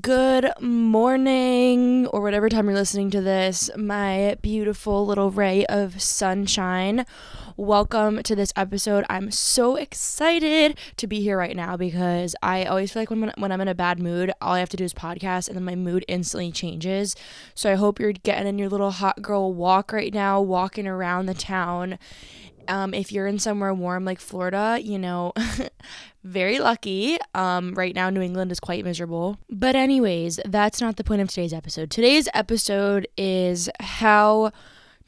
good morning, or whatever time you're listening to this, my beautiful little ray of sunshine. Welcome to this episode. I'm so excited to be here right now because I always feel like when, when I'm in a bad mood, all I have to do is podcast and then my mood instantly changes. So I hope you're getting in your little hot girl walk right now, walking around the town um, if you're in somewhere warm like Florida, you know, very lucky. Um, right now, New England is quite miserable. But, anyways, that's not the point of today's episode. Today's episode is how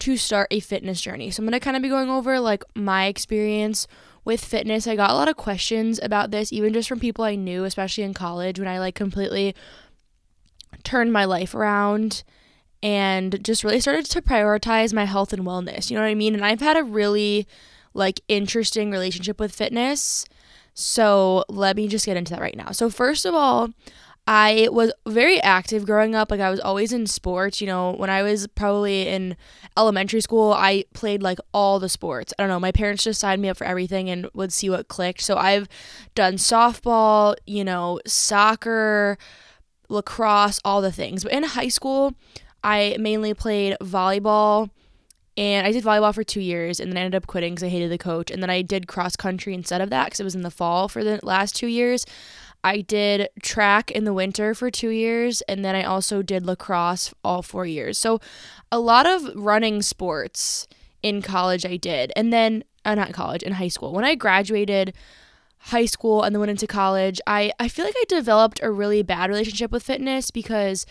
to start a fitness journey. So, I'm going to kind of be going over like my experience with fitness. I got a lot of questions about this, even just from people I knew, especially in college when I like completely turned my life around and just really started to prioritize my health and wellness. You know what I mean? And I've had a really like interesting relationship with fitness. So, let me just get into that right now. So, first of all, I was very active growing up. Like I was always in sports. You know, when I was probably in elementary school, I played like all the sports. I don't know. My parents just signed me up for everything and would see what clicked. So I've done softball, you know, soccer, lacrosse, all the things. But in high school, I mainly played volleyball and I did volleyball for two years and then I ended up quitting because I hated the coach. And then I did cross country instead of that because it was in the fall for the last two years. I did track in the winter for two years and then I also did lacrosse all four years. So a lot of running sports in college I did. And then, uh, not college, in high school. When I graduated, high school and then went into college, I, I feel like I developed a really bad relationship with fitness because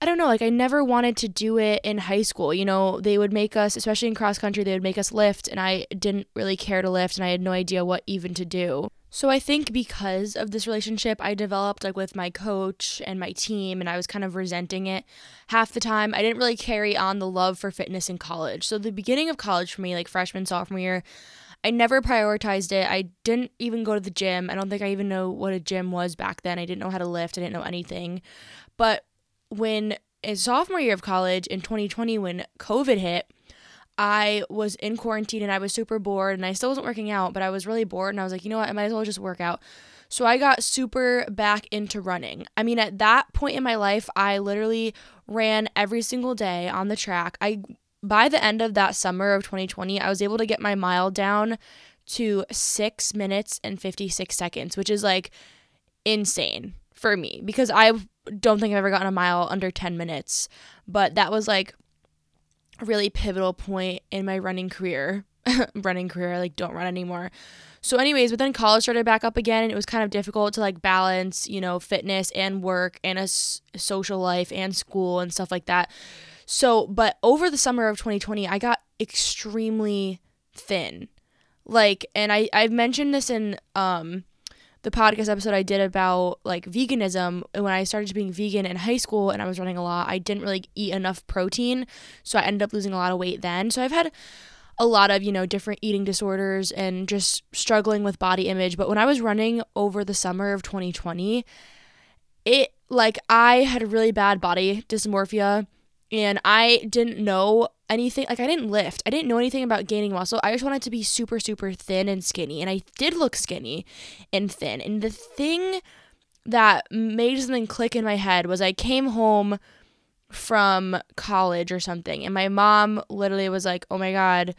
I don't know, like I never wanted to do it in high school. You know, they would make us, especially in cross country, they would make us lift, and I didn't really care to lift, and I had no idea what even to do. So I think because of this relationship I developed like with my coach and my team and I was kind of resenting it half the time, I didn't really carry on the love for fitness in college. So the beginning of college for me, like freshman, sophomore year, I never prioritized it. I didn't even go to the gym. I don't think I even know what a gym was back then. I didn't know how to lift. I didn't know anything. But when in sophomore year of college in 2020 when COVID hit, I was in quarantine and I was super bored and I still wasn't working out, but I was really bored and I was like, you know what, I might as well just work out. So I got super back into running. I mean, at that point in my life, I literally ran every single day on the track. I by the end of that summer of 2020, I was able to get my mile down to 6 minutes and 56 seconds, which is like insane for me because I don't think I've ever gotten a mile under 10 minutes, but that was like a really pivotal point in my running career. running career, I like don't run anymore. So anyways, but then college started back up again and it was kind of difficult to like balance, you know, fitness and work and a s- social life and school and stuff like that. So, but over the summer of 2020, I got extremely thin. Like and I I've mentioned this in um the podcast episode I did about like veganism when I started being vegan in high school and I was running a lot, I didn't really eat enough protein, so I ended up losing a lot of weight then. So I've had a lot of, you know, different eating disorders and just struggling with body image, but when I was running over the summer of 2020, it like I had really bad body dysmorphia and I didn't know anything like I didn't lift. I didn't know anything about gaining muscle. I just wanted to be super super thin and skinny and I did look skinny and thin. And the thing that made something click in my head was I came home from college or something and my mom literally was like, "Oh my god,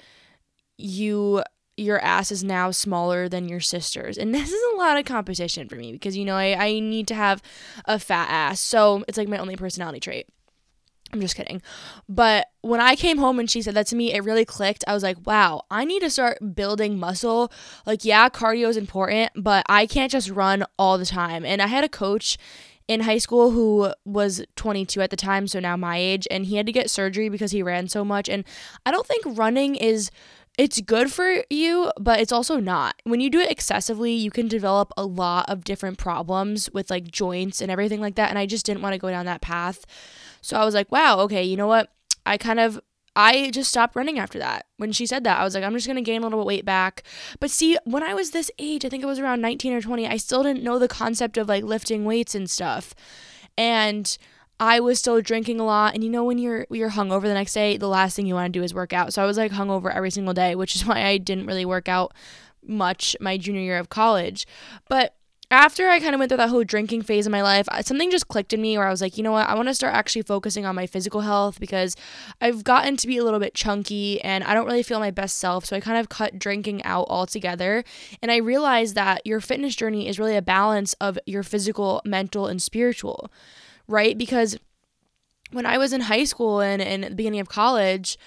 you your ass is now smaller than your sister's. And this is a lot of competition for me because, you know, I, I need to have a fat ass. So it's like my only personality trait. I'm just kidding. But when I came home and she said that to me, it really clicked. I was like, wow, I need to start building muscle. Like, yeah, cardio is important, but I can't just run all the time. And I had a coach in high school who was 22 at the time, so now my age, and he had to get surgery because he ran so much. And I don't think running is it's good for you, but it's also not. When you do it excessively, you can develop a lot of different problems with like joints and everything like that. And I just didn't want to go down that path. So I was like, wow, okay, you know what? I kind of I just stopped running after that. When she said that, I was like, I'm just to gain a little bit weight back. But see, when I was this age, I think it was around 19 or 20, I still didn't know the concept of like lifting weights and stuff. And I was still drinking a lot, and you know when you're you're hungover the next day, the last thing you want to do is work out. So I was like hungover every single day, which is why I didn't really work out much my junior year of college. But after I kind of went through that whole drinking phase in my life, something just clicked in me where I was like, you know what, I want to start actually focusing on my physical health because I've gotten to be a little bit chunky and I don't really feel my best self. So I kind of cut drinking out altogether. And I realized that your fitness journey is really a balance of your physical, mental, and spiritual, right? Because when I was in high school and, and the beginning of college,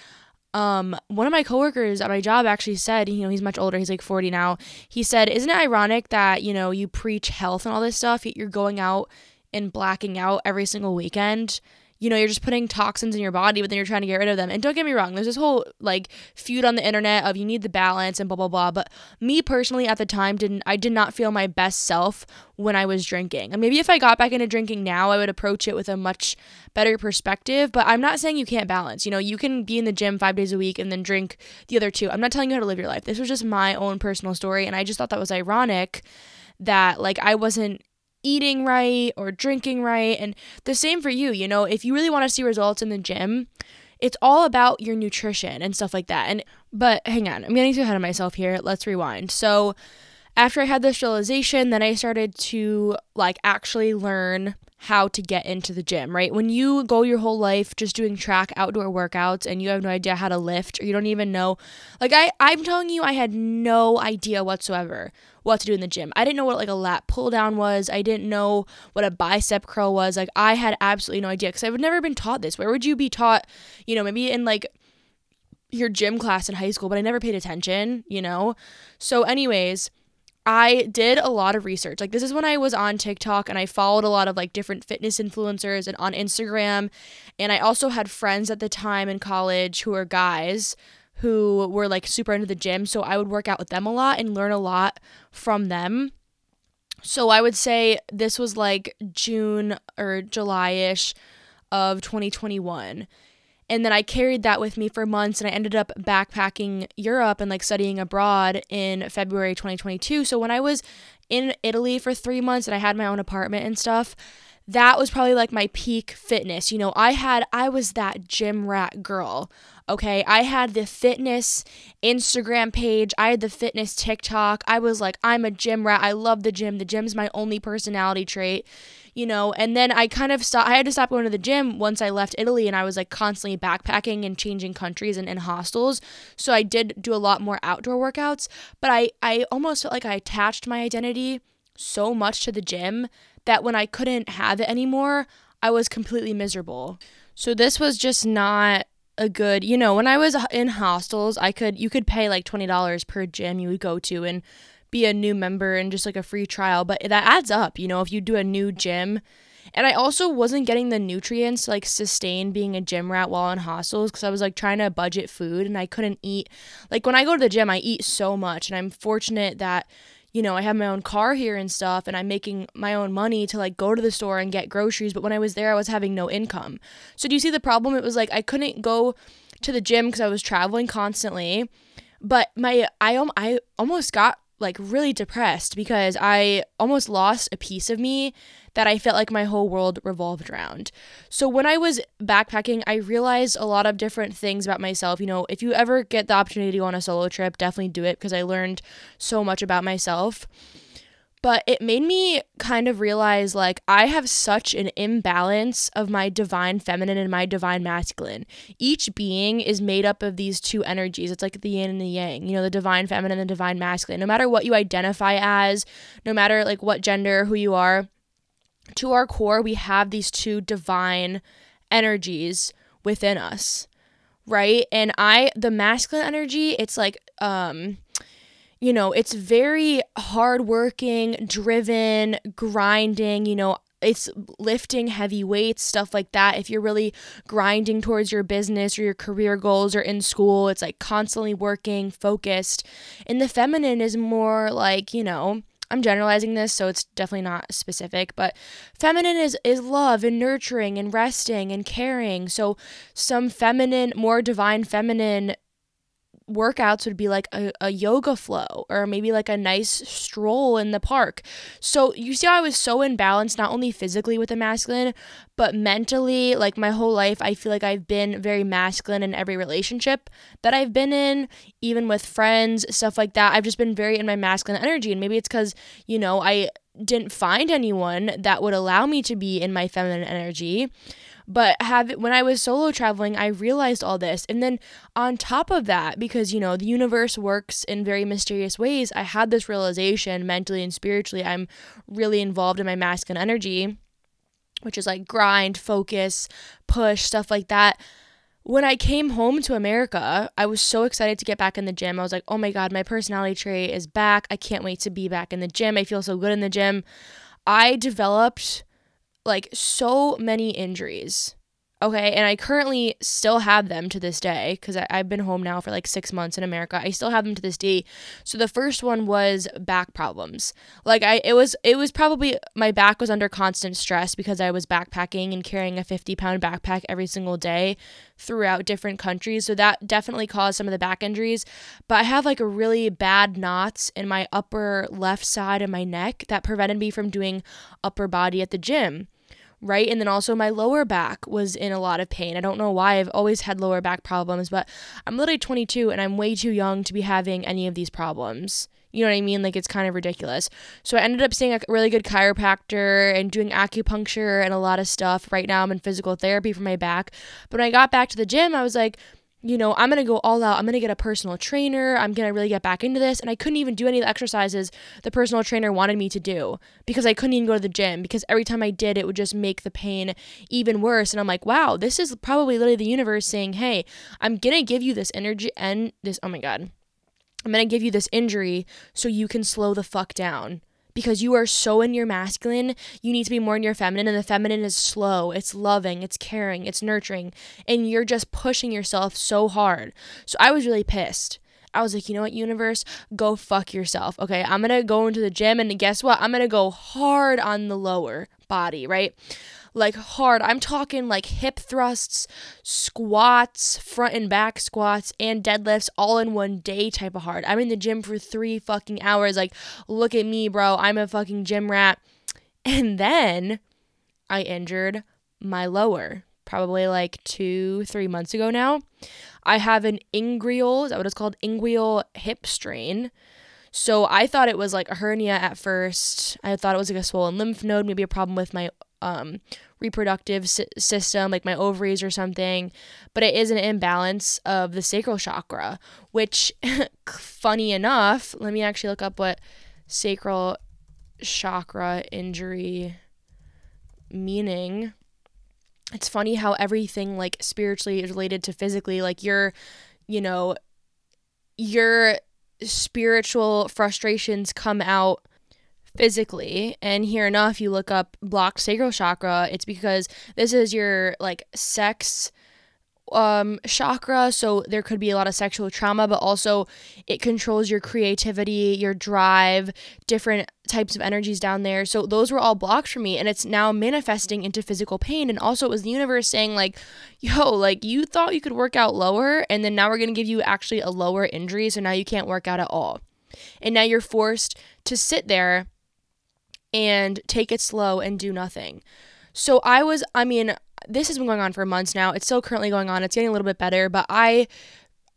um, one of my coworkers at my job actually said, you know, he's much older, he's like 40 now. He said, Isn't it ironic that, you know, you preach health and all this stuff, yet you're going out and blacking out every single weekend? You know, you're just putting toxins in your body, but then you're trying to get rid of them. And don't get me wrong, there's this whole like feud on the internet of you need the balance and blah blah blah. But me personally at the time didn't I did not feel my best self when I was drinking. And maybe if I got back into drinking now, I would approach it with a much better perspective. But I'm not saying you can't balance. You know, you can be in the gym five days a week and then drink the other two. I'm not telling you how to live your life. This was just my own personal story, and I just thought that was ironic that like I wasn't eating right or drinking right. And the same for you, you know, if you really want to see results in the gym, it's all about your nutrition and stuff like that. And but hang on, I'm getting too ahead of myself here. Let's rewind. So after I had this realization, then I started to like actually learn how to get into the gym, right? When you go your whole life just doing track outdoor workouts and you have no idea how to lift or you don't even know like I I'm telling you I had no idea whatsoever what to do in the gym. I didn't know what like a lat pull down was. I didn't know what a bicep curl was. Like I had absolutely no idea cuz I've never been taught this. Where would you be taught, you know, maybe in like your gym class in high school, but I never paid attention, you know? So anyways, I did a lot of research. Like this is when I was on TikTok and I followed a lot of like different fitness influencers and on Instagram. And I also had friends at the time in college who were guys who were like super into the gym, so I would work out with them a lot and learn a lot from them. So I would say this was like June or July-ish of 2021 and then I carried that with me for months and I ended up backpacking Europe and like studying abroad in February 2022. So when I was in Italy for 3 months and I had my own apartment and stuff, that was probably like my peak fitness. You know, I had I was that gym rat girl. Okay, I had the fitness Instagram page, I had the fitness TikTok. I was like, I'm a gym rat. I love the gym. The gym's my only personality trait you know, and then I kind of stopped, I had to stop going to the gym once I left Italy and I was like constantly backpacking and changing countries and in hostels. So I did do a lot more outdoor workouts, but I, I almost felt like I attached my identity so much to the gym that when I couldn't have it anymore, I was completely miserable. So this was just not a good, you know, when I was in hostels, I could you could pay like $20 per gym you would go to and be a new member and just like a free trial, but that adds up, you know, if you do a new gym. And I also wasn't getting the nutrients to like sustain being a gym rat while in hostels because I was like trying to budget food and I couldn't eat. Like when I go to the gym, I eat so much, and I'm fortunate that you know, I have my own car here and stuff, and I'm making my own money to like go to the store and get groceries. But when I was there, I was having no income. So, do you see the problem? It was like I couldn't go to the gym because I was traveling constantly. But my, I, I almost got like really depressed because I almost lost a piece of me that I felt like my whole world revolved around. So when I was backpacking, I realized a lot of different things about myself. You know, if you ever get the opportunity to go on a solo trip, definitely do it because I learned so much about myself but it made me kind of realize like I have such an imbalance of my divine feminine and my divine masculine. Each being is made up of these two energies. It's like the yin and the yang, you know, the divine feminine and the divine masculine. No matter what you identify as, no matter like what gender, who you are, to our core, we have these two divine energies within us. Right? And I the masculine energy, it's like um you know, it's very hardworking, driven, grinding, you know, it's lifting heavy weights, stuff like that. If you're really grinding towards your business or your career goals or in school, it's like constantly working, focused. And the feminine is more like, you know, I'm generalizing this, so it's definitely not specific, but feminine is is love and nurturing and resting and caring. So some feminine, more divine feminine workouts would be like a, a yoga flow or maybe like a nice stroll in the park. So you see how I was so imbalanced, not only physically with the masculine, but mentally. Like my whole life, I feel like I've been very masculine in every relationship that I've been in, even with friends, stuff like that. I've just been very in my masculine energy. And maybe it's because, you know, I didn't find anyone that would allow me to be in my feminine energy. But have when I was solo traveling, I realized all this. And then on top of that, because you know, the universe works in very mysterious ways, I had this realization mentally and spiritually I'm really involved in my masculine energy, which is like grind, focus, push, stuff like that when I came home to America, I was so excited to get back in the gym. I was like, oh my God, my personality trait is back. I can't wait to be back in the gym. I feel so good in the gym. I developed like so many injuries Okay, and I currently still have them to this day because I've been home now for like six months in America. I still have them to this day. So the first one was back problems. Like I, it was, it was probably my back was under constant stress because I was backpacking and carrying a fifty pound backpack every single day throughout different countries. So that definitely caused some of the back injuries. But I have like a really bad knots in my upper left side of my neck that prevented me from doing upper body at the gym right? And then also my lower back was in a lot of pain. I don't know why I've always had lower back problems, but I'm literally 22 and I'm way too young to be having any of these problems. You know what I mean? Like it's kind of ridiculous. So I ended up seeing a really good chiropractor and doing acupuncture and a lot of stuff. Right now I'm in physical therapy for my back. But when I got back to the gym, I was like, you know, I'm going to go all out. I'm going to get a personal trainer. I'm going to really get back into this. And I couldn't even do any of the exercises the personal trainer wanted me to do because I couldn't even go to the gym because every time I did, it would just make the pain even worse. And I'm like, wow, this is probably literally the universe saying, hey, I'm going to give you this energy and this, oh my God, I'm going to give you this injury so you can slow the fuck down because you are so in your masculine, you need to be more in your feminine. And the feminine is slow, it's loving, it's caring, it's nurturing. And you're just pushing yourself so hard. So I was really pissed. I was like, you know what, universe, go fuck yourself. Okay, I'm gonna go into the gym and guess what? I'm gonna go hard on the lower body, right? Like hard. I'm talking like hip thrusts, squats, front and back squats, and deadlifts all in one day type of hard. I'm in the gym for three fucking hours. Like, look at me, bro. I'm a fucking gym rat. And then I injured my lower, probably like two, three months ago now. I have an inguinal, is that what it's called? Inguinal hip strain. So I thought it was like a hernia at first. I thought it was like a swollen lymph node, maybe a problem with my um, reproductive system, like my ovaries or something, but it is an imbalance of the sacral chakra, which, funny enough, let me actually look up what sacral chakra injury meaning. It's funny how everything like spiritually is related to physically, like your, you know, your spiritual frustrations come out physically and here enough you look up blocked sacral chakra it's because this is your like sex um chakra so there could be a lot of sexual trauma but also it controls your creativity your drive different types of energies down there. So those were all blocked for me and it's now manifesting into physical pain. And also it was the universe saying like yo like you thought you could work out lower and then now we're going to give you actually a lower injury so now you can't work out at all. And now you're forced to sit there and take it slow and do nothing. So I was, I mean, this has been going on for months now. It's still currently going on. It's getting a little bit better, but I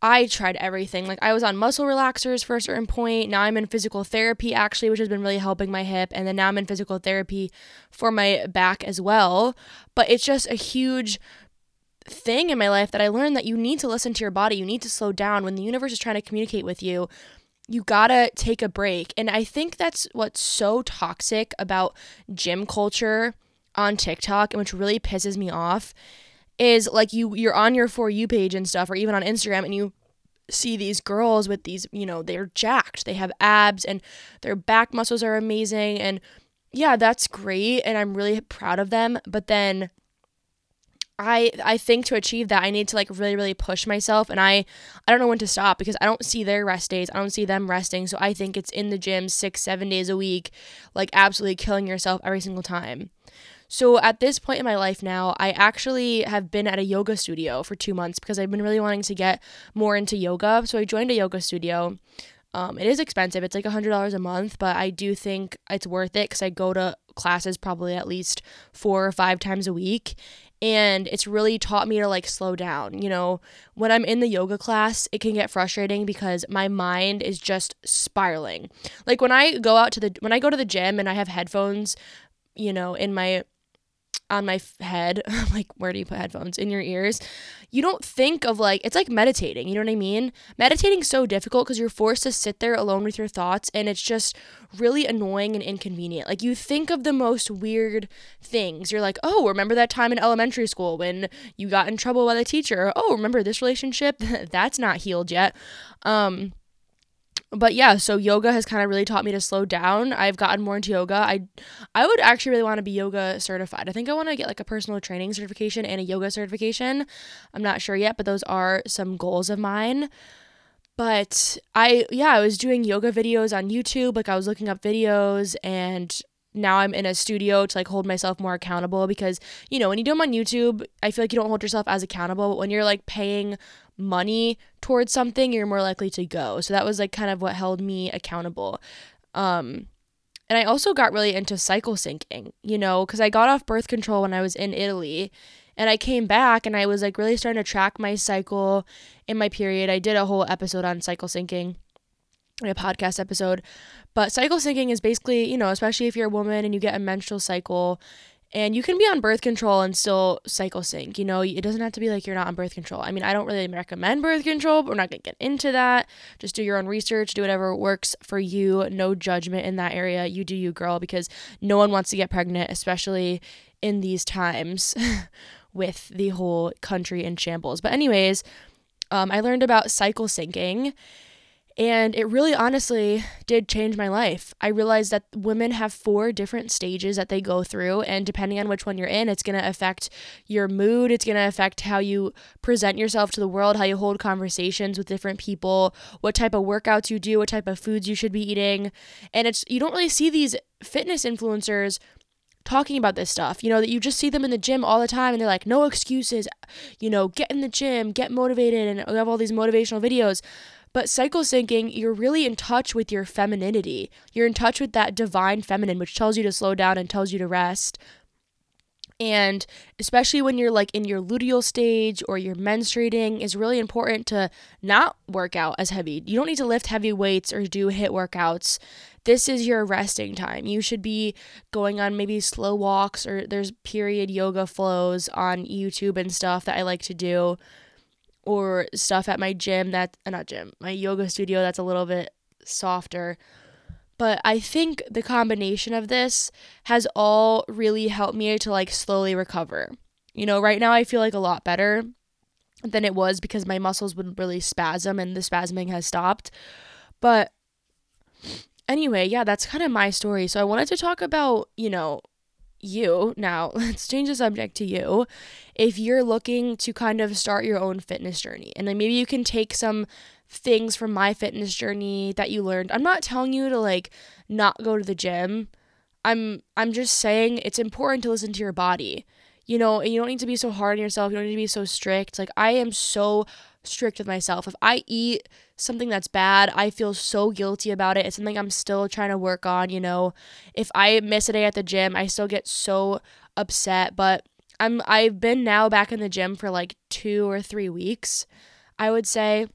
I tried everything. Like I was on muscle relaxers for a certain point. Now I'm in physical therapy actually, which has been really helping my hip, and then now I'm in physical therapy for my back as well. But it's just a huge thing in my life that I learned that you need to listen to your body. You need to slow down when the universe is trying to communicate with you you gotta take a break. And I think that's what's so toxic about gym culture on TikTok and which really pisses me off is like you you're on your for you page and stuff or even on Instagram and you see these girls with these, you know, they're jacked. They have abs and their back muscles are amazing and yeah, that's great and I'm really proud of them, but then I I think to achieve that I need to like really really push myself and I I don't know when to stop because I don't see their rest days. I don't see them resting. So I think it's in the gym 6 7 days a week like absolutely killing yourself every single time. So at this point in my life now, I actually have been at a yoga studio for 2 months because I've been really wanting to get more into yoga. So I joined a yoga studio. Um, it is expensive. It's like $100 a month, but I do think it's worth it because I go to classes probably at least four or five times a week and it's really taught me to like slow down. You know, when I'm in the yoga class, it can get frustrating because my mind is just spiraling. Like when I go out to the when I go to the gym and I have headphones, you know, in my on my head like where do you put headphones? In your ears. You don't think of like it's like meditating you know what i mean? Meditating's so difficult because you're forced to sit there alone with your thoughts and it's just really annoying and inconvenient. Like you think of the most weird things. You're like oh remember that time in elementary school when you got in trouble by the teacher? Oh remember this relationship? That's not healed yet. Um but yeah, so yoga has kind of really taught me to slow down. I've gotten more into yoga. I I would actually really want to be yoga certified. I think I want to get like a personal training certification and a yoga certification. I'm not sure yet, but those are some goals of mine. But I yeah, I was doing yoga videos on YouTube, like I was looking up videos and now I'm in a studio to like hold myself more accountable because you know when you do them on YouTube, I feel like you don't hold yourself as accountable. But when you're like paying money towards something, you're more likely to go. So that was like kind of what held me accountable. Um, and I also got really into cycle syncing, you know, because I got off birth control when I was in Italy. And I came back and I was like really starting to track my cycle in my period. I did a whole episode on cycle syncing, a podcast episode. But cycle syncing is basically, you know, especially if you're a woman and you get a menstrual cycle, and you can be on birth control and still cycle sync. You know, it doesn't have to be like you're not on birth control. I mean, I don't really recommend birth control, but we're not going to get into that. Just do your own research, do whatever works for you. No judgment in that area. You do you, girl, because no one wants to get pregnant, especially in these times with the whole country in shambles. But, anyways, um, I learned about cycle syncing and it really honestly did change my life. I realized that women have four different stages that they go through, and depending on which one you're in, it's going to affect your mood. It's going to affect how you present yourself to the world, how you hold conversations with different people, what type of workouts you do, what type of foods you should be eating. And it's you don't really see these fitness influencers talking about this stuff. You know, that you just see them in the gym all the time and they're like, no excuses, you know, get in the gym, get motivated, and we have all these motivational videos. But cycle syncing, you're really in touch with your femininity. You're in touch with that divine feminine, which tells you to slow down and tells you to rest. And especially when you're like in your luteal stage or you're menstruating, is really important to not work out as heavy. You don't need to lift heavy weights or do HIIT workouts. This is your resting time. You should be going on maybe slow walks or there's period yoga flows on YouTube and stuff that I like to do or stuff at my gym that uh, not gym, my yoga studio that's a little bit softer. But I think the combination of this has all really helped me to like slowly recover. You know, right now I feel like a lot better than it was because my muscles would really spasm and the spasming has stopped. But anyway, yeah, that's kind of my story. So I wanted to talk about, you know, you. Now let's change the subject to you. If you're looking to kind of start your own fitness journey and then maybe you can take some things from my fitness journey that you learned. I'm not telling you to like not go to the gym. I'm i'm just saying it's important to listen to your body. You know you don't need to be so hard on yourself. You don't need to be so strict. Like i am so strict with myself. If i eat something that's bad, I feel so guilty about it. It's something I'm still trying to work on, you know. If I miss a day at the gym, I still get so upset, but I'm I've been now back in the gym for like 2 or 3 weeks. I would say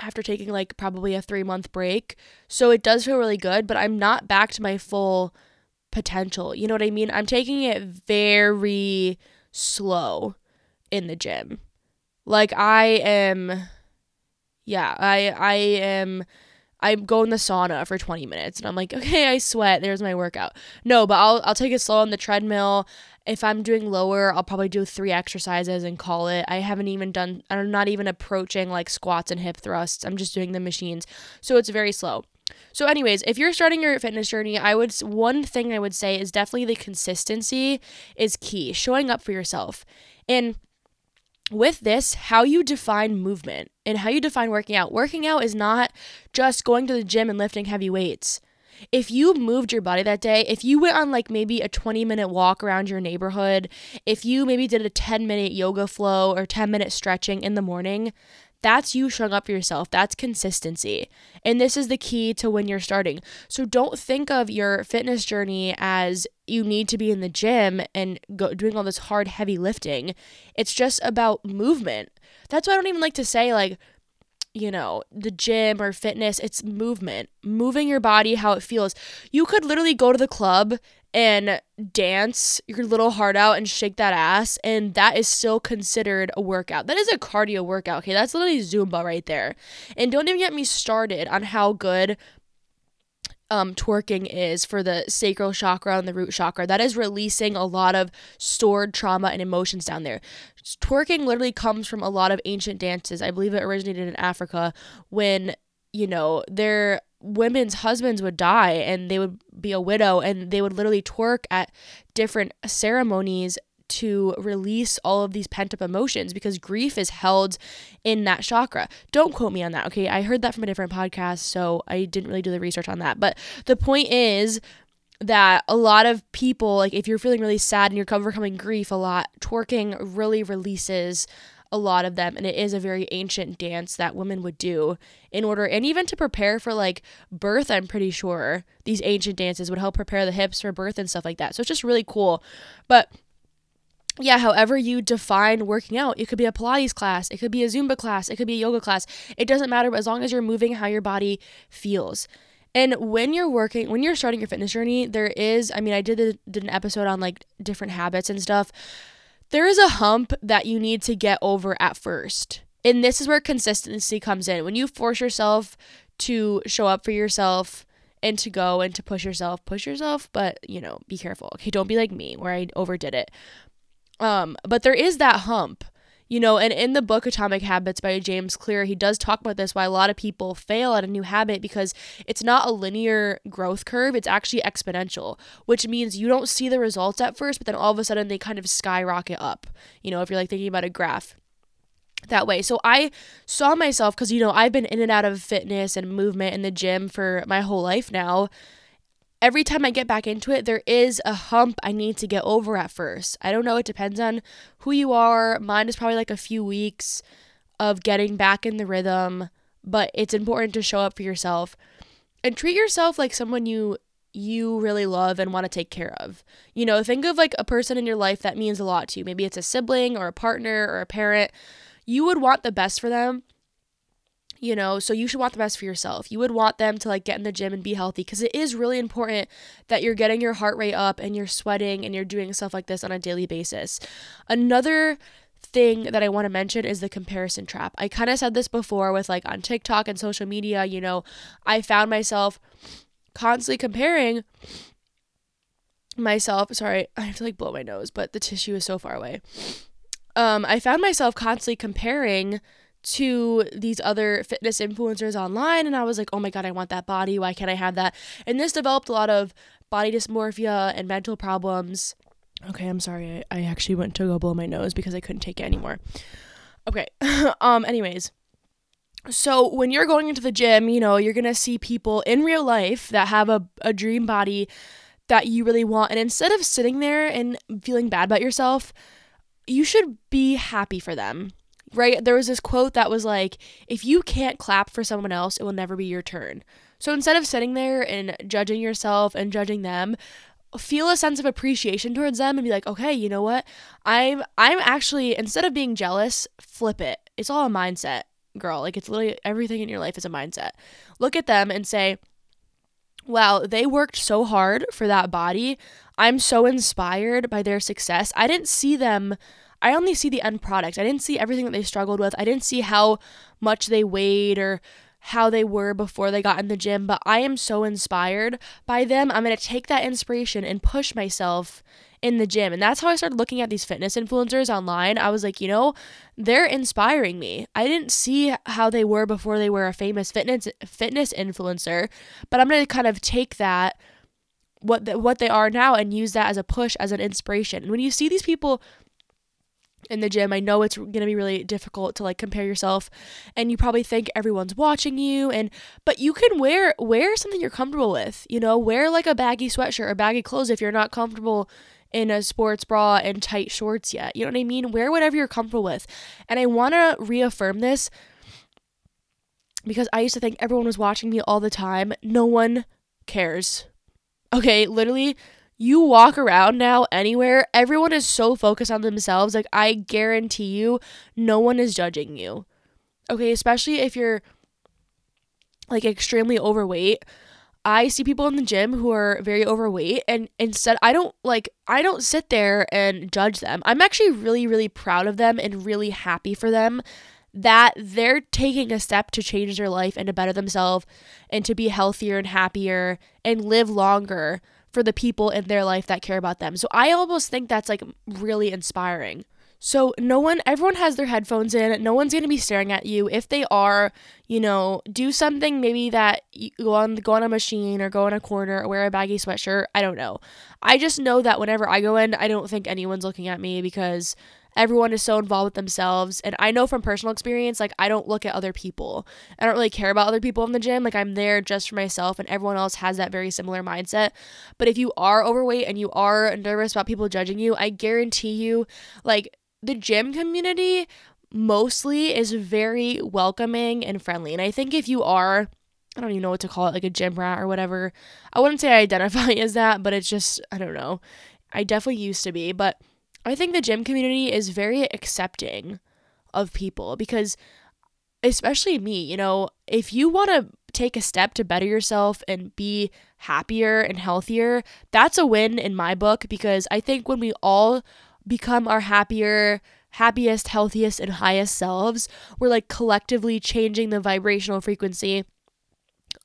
after taking like probably a 3 month break. So it does feel really good, but I'm not back to my full potential. You know what I mean? I'm taking it very slow in the gym. Like I am yeah, I I am I go in the sauna for 20 minutes and I'm like, okay, I sweat. There's my workout. No, but I'll I'll take it slow on the treadmill. If I'm doing lower, I'll probably do three exercises and call it. I haven't even done I'm not even approaching like squats and hip thrusts. I'm just doing the machines. So it's very slow. So anyways, if you're starting your fitness journey, I would one thing I would say is definitely the consistency is key. Showing up for yourself. And with this, how you define movement and how you define working out. Working out is not just going to the gym and lifting heavy weights. If you moved your body that day, if you went on like maybe a 20 minute walk around your neighborhood, if you maybe did a 10 minute yoga flow or 10 minute stretching in the morning, That's you showing up for yourself. That's consistency. And this is the key to when you're starting. So don't think of your fitness journey as you need to be in the gym and go doing all this hard heavy lifting. It's just about movement. That's why I don't even like to say like you know, the gym or fitness, it's movement, moving your body how it feels. You could literally go to the club and dance your little heart out and shake that ass, and that is still considered a workout. That is a cardio workout, okay? That's literally Zumba right there. And don't even get me started on how good um, twerking is for the sacral chakra and the root chakra. That is releasing a lot of stored trauma and emotions down there. Twerking literally comes from a lot of ancient dances. I believe it originated in Africa when, you know, their women's husbands would die and they would be a widow and they would literally twerk at different ceremonies to release all of these pent up emotions because grief is held in that chakra. Don't quote me on that, okay? I heard that from a different podcast, so I didn't really do the research on that. But the point is that a lot of people, like if you're feeling really sad and you're overcoming grief a lot, twerking really releases a lot of them and it is a very ancient dance that women would do in order and even to prepare for like birth i'm pretty sure these ancient dances would help prepare the hips for birth and stuff like that so it's just really cool but yeah, however you define working out, it could be a Pilates class, it could be a Zumba class, it could be a yoga class. It doesn't matter, as long as you're moving how your body feels. And when you're working, when you're starting your fitness journey, there is, I mean, I did, a, did an episode on like different habits and stuff. There is a hump that you need to get over at first. And this is where consistency comes in. When you force yourself to show up for yourself, and to go and to push yourself, push yourself, but you know, be careful. Okay, don't be like me where I overdid it. Um, but there is that hump, you know, and in the book Atomic Habits by James Clear, he does talk about this why a lot of people fail at a new habit because it's not a linear growth curve, it's actually exponential, which means you don't see the results at first, but then all of a sudden they kind of skyrocket up. You know, if you're like thinking about a graph that way. So I saw myself because, you know, I've been in and out of fitness and movement in the gym for my whole life now every time I get back into it, there is a hump I need to get over at first. I don't know, it depends on who you are. Mine is probably like a few weeks of getting back in the rhythm, but it's important to show up for yourself and treat yourself like someone you you really love and want to take care of. You know, think of like a person in your life that means a lot to you. Maybe it's a sibling or a partner or a parent. You would want the best for them you know so you should want the best for yourself you would want them to like get in the gym and be healthy because it is really important that you're getting your heart rate up and you're sweating and you're doing stuff like this on a daily basis another thing that I want to mention is the comparison trap. I kind of said this before with like on TikTok and social media, you know, I found myself constantly comparing myself, sorry, I have to like blow my nose, but the tissue is so far away. Um I found myself constantly comparing to these other fitness influencers online and I was like, "Oh my god, I want that body. Why can't I have that?" And this developed a lot of body dysmorphia and mental problems. Okay, I'm sorry. I, I actually went to go blow my nose because I couldn't take it anymore. Okay. um anyways, so when you're going into the gym, you know, you're going to see people in real life that have a, a dream body that you really want and instead of sitting there and feeling bad about yourself, you should be happy for them right? There was this quote that was like, if you can't clap for someone else, it will never be your turn. So instead of sitting there and judging yourself and judging them, feel a sense of appreciation towards them and be like, okay, you know what? I'm I'm actually instead of being jealous, flip it. It's all a mindset, girl. Like it's literally everything in your life is a mindset. Look at them and say, wow, they worked so hard for that body. I'm so inspired by their success. I didn't see them I only see the end product. I didn't see everything that they struggled with. I didn't see how much they weighed or how they were before they got in the gym, but I am so inspired by them. I'm going to take that inspiration and push myself in the gym. And that's how I started looking at these fitness influencers online. I was like, you know, they're inspiring me. I didn't see how they were before they were a famous fitness fitness influencer, but I'm going to kind of take that what the, what they are now and use that as a push as an inspiration. And when you see these people in the gym. I know it's going to be really difficult to like compare yourself and you probably think everyone's watching you and but you can wear wear something you're comfortable with. You know, wear like a baggy sweatshirt or baggy clothes if you're not comfortable in a sports bra and tight shorts yet. You know what I mean? Wear whatever you're comfortable with. And I want to reaffirm this because I used to think everyone was watching me all the time. No one cares. Okay, literally, you walk around now anywhere, everyone is so focused on themselves. Like, I guarantee you, no one is judging you. Okay, especially if you're like extremely overweight. I see people in the gym who are very overweight and instead I don't like I don't sit there and judge them. I'm actually really really proud of them and really happy for them that they're taking a step to change their life and to better themselves and to be healthier and happier and live longer for the people in their life that care about them. So I almost think that's like really inspiring. So no one everyone has their headphones in. No one's going to be staring at you. If they are, you know, do something maybe that you go on go on a machine or go in a corner or wear a baggy sweatshirt. I don't know. I just know that whenever I go in, I don't think anyone's looking at me because everyone is so involved with themselves and i know from personal experience like i don't look at other people i don't really care about other people in the gym like i'm there just for myself and everyone else has that very similar mindset but if you are overweight and you are nervous about people judging you i guarantee you like the gym community mostly is very welcoming and friendly. And I think if you are, I don't even know what to call it, like a gym rat or whatever, I wouldn't say I identify as that, but it's just, I don't know. I definitely used to be, but I think the gym community is very accepting of people because, especially me, you know, if you want to take a step to better yourself and be happier and healthier, that's a win in my book because I think when we all become our happier, happiest, healthiest, and highest selves, we're like collectively changing the vibrational frequency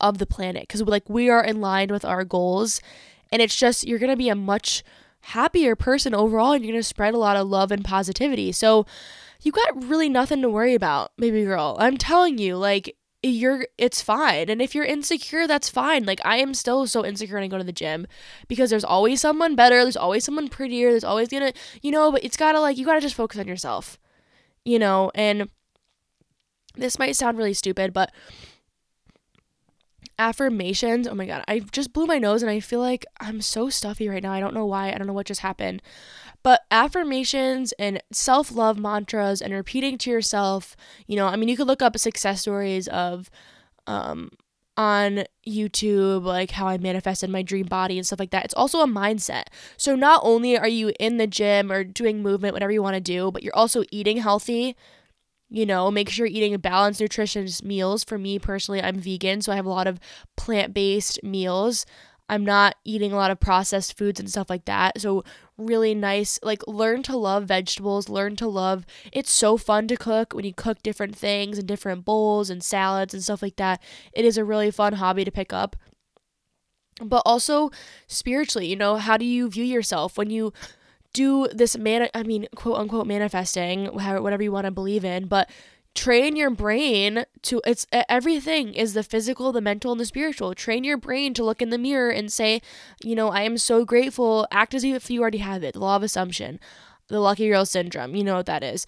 of the planet because like we are in line with our goals and it's just you're going to be a much happier person overall and you're going to spread a lot of love and positivity. So you got really nothing to worry about, baby girl. I'm telling you, like you're it's fine and if you're insecure that's fine like i am still so insecure when i go to the gym because there's always someone better there's always someone prettier there's always gonna you know but it's gotta like you gotta just focus on yourself you know and this might sound really stupid but affirmations oh my god i just blew my nose and i feel like i'm so stuffy right now i don't know why i don't know what just happened but affirmations and self love mantras and repeating to yourself, you know, I mean, you could look up success stories of, um, on YouTube, like how I manifested my dream body and stuff like that. It's also a mindset. So not only are you in the gym or doing movement, whatever you want to do, but you're also eating healthy. You know, make sure you're eating balanced, nutritious meals. For me personally, I'm vegan, so I have a lot of plant based meals. I'm not eating a lot of processed foods and stuff like that. So, really nice. Like, learn to love vegetables, learn to love. It's so fun to cook when you cook different things and different bowls and salads and stuff like that. It is a really fun hobby to pick up. But also spiritually, you know, how do you view yourself when you do this man I mean, quote unquote manifesting, whatever you want to believe in, but train your brain to it's everything is the physical the mental and the spiritual train your brain to look in the mirror and say you know i am so grateful act as if you already have it the law of assumption the lucky girl syndrome you know what that is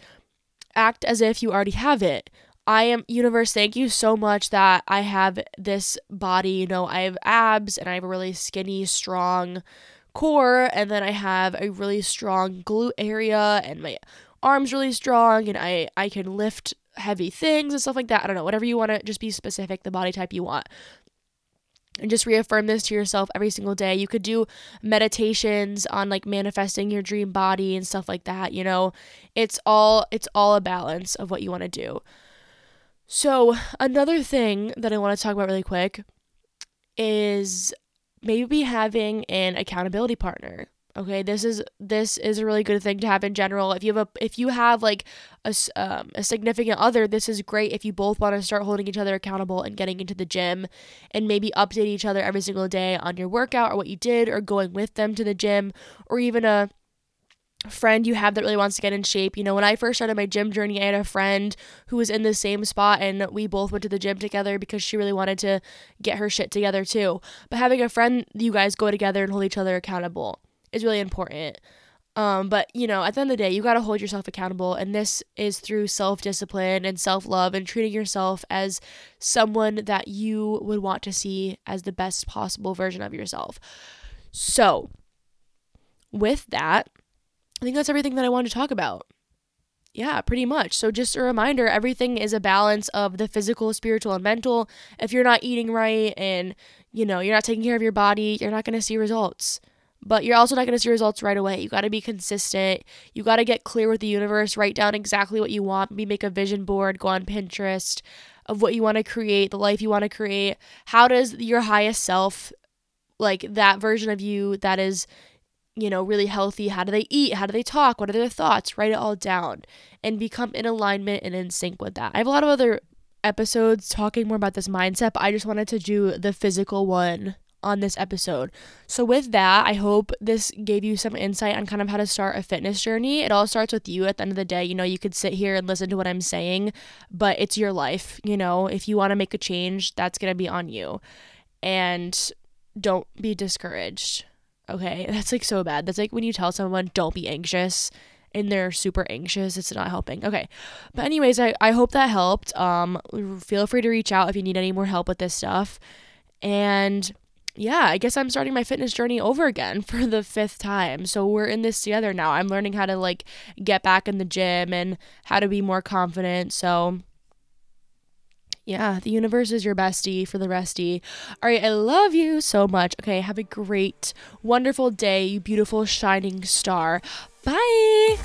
act as if you already have it I am universe, thank you so much that I have this body. You know, I have abs and I have a really skinny, strong core, and then I have a really strong glute area and my arms really strong and I I can lift heavy things and stuff like that. I don't know, whatever you want to just be specific, the body type you want. And just reaffirm this to yourself every single day. You could do meditations on like manifesting your dream body and stuff like that, you know. It's all it's all a balance of what you want to do. So, another thing that I want to talk about really quick is maybe having an accountability partner okay? This is this is a really good thing to have in general. If you have a if you have like a, um, a significant other this is great if you both want to start holding each other accountable and getting into the gym and maybe update each other every single day on your workout or what you did or going with them to the gym or even a friend you have that really wants to get in shape. You know, when I first started my gym journey, I had a friend who was in the same spot and we both went to the gym together because she really wanted to get her shit together too. But having a friend you guys go together and hold each other accountable is really important. Um, but you know, at the end of the day, you got to hold yourself accountable, and this is through self discipline and self love and treating yourself as someone that you would want to see as the best possible version of yourself. So, with that, I think that's everything that I wanted to talk about. yeah, pretty much. So, just a reminder everything is a balance of the physical, spiritual, and mental. If you're not eating right and, you know, you're not taking care of your body, you're not going to see results. But you're also not going to see results right away. You got to be consistent. You got to get clear with the universe, write down exactly what you want, maybe make a vision board, go on Pinterest of what you want to create, the life you want to create. How does your highest self, like that version of you that is you know, really healthy. How do they eat? How do they talk? What are their thoughts? Write it all down and become in alignment and in sync with that. I have a lot of other episodes talking more about this mindset, but I just wanted to do the physical one on this episode. So, with that, I hope this gave you some insight on kind of how to start a fitness journey. It all starts with you at the end of the day. You know, you could sit here and listen to what I'm saying, but it's your life. You know, if you want to make a change, that's going to be on you. And don't be discouraged. Okay, that's like so bad. That's like when you tell someone, don't be anxious and they're super anxious it's not helping. Okay but anyways i, I hope that helped. Um feel free to reach out if you need any more help with this stuff. And yeah i guess i'm starting my fitness journey over again for the fifth time. So we're in this together now. I'm learning how to like get back in the gym and how to be more confident. So yeah, the universe is your bestie for the resty. All right, I love you so much. Okay, have a great, wonderful day, you beautiful shining star. Bye.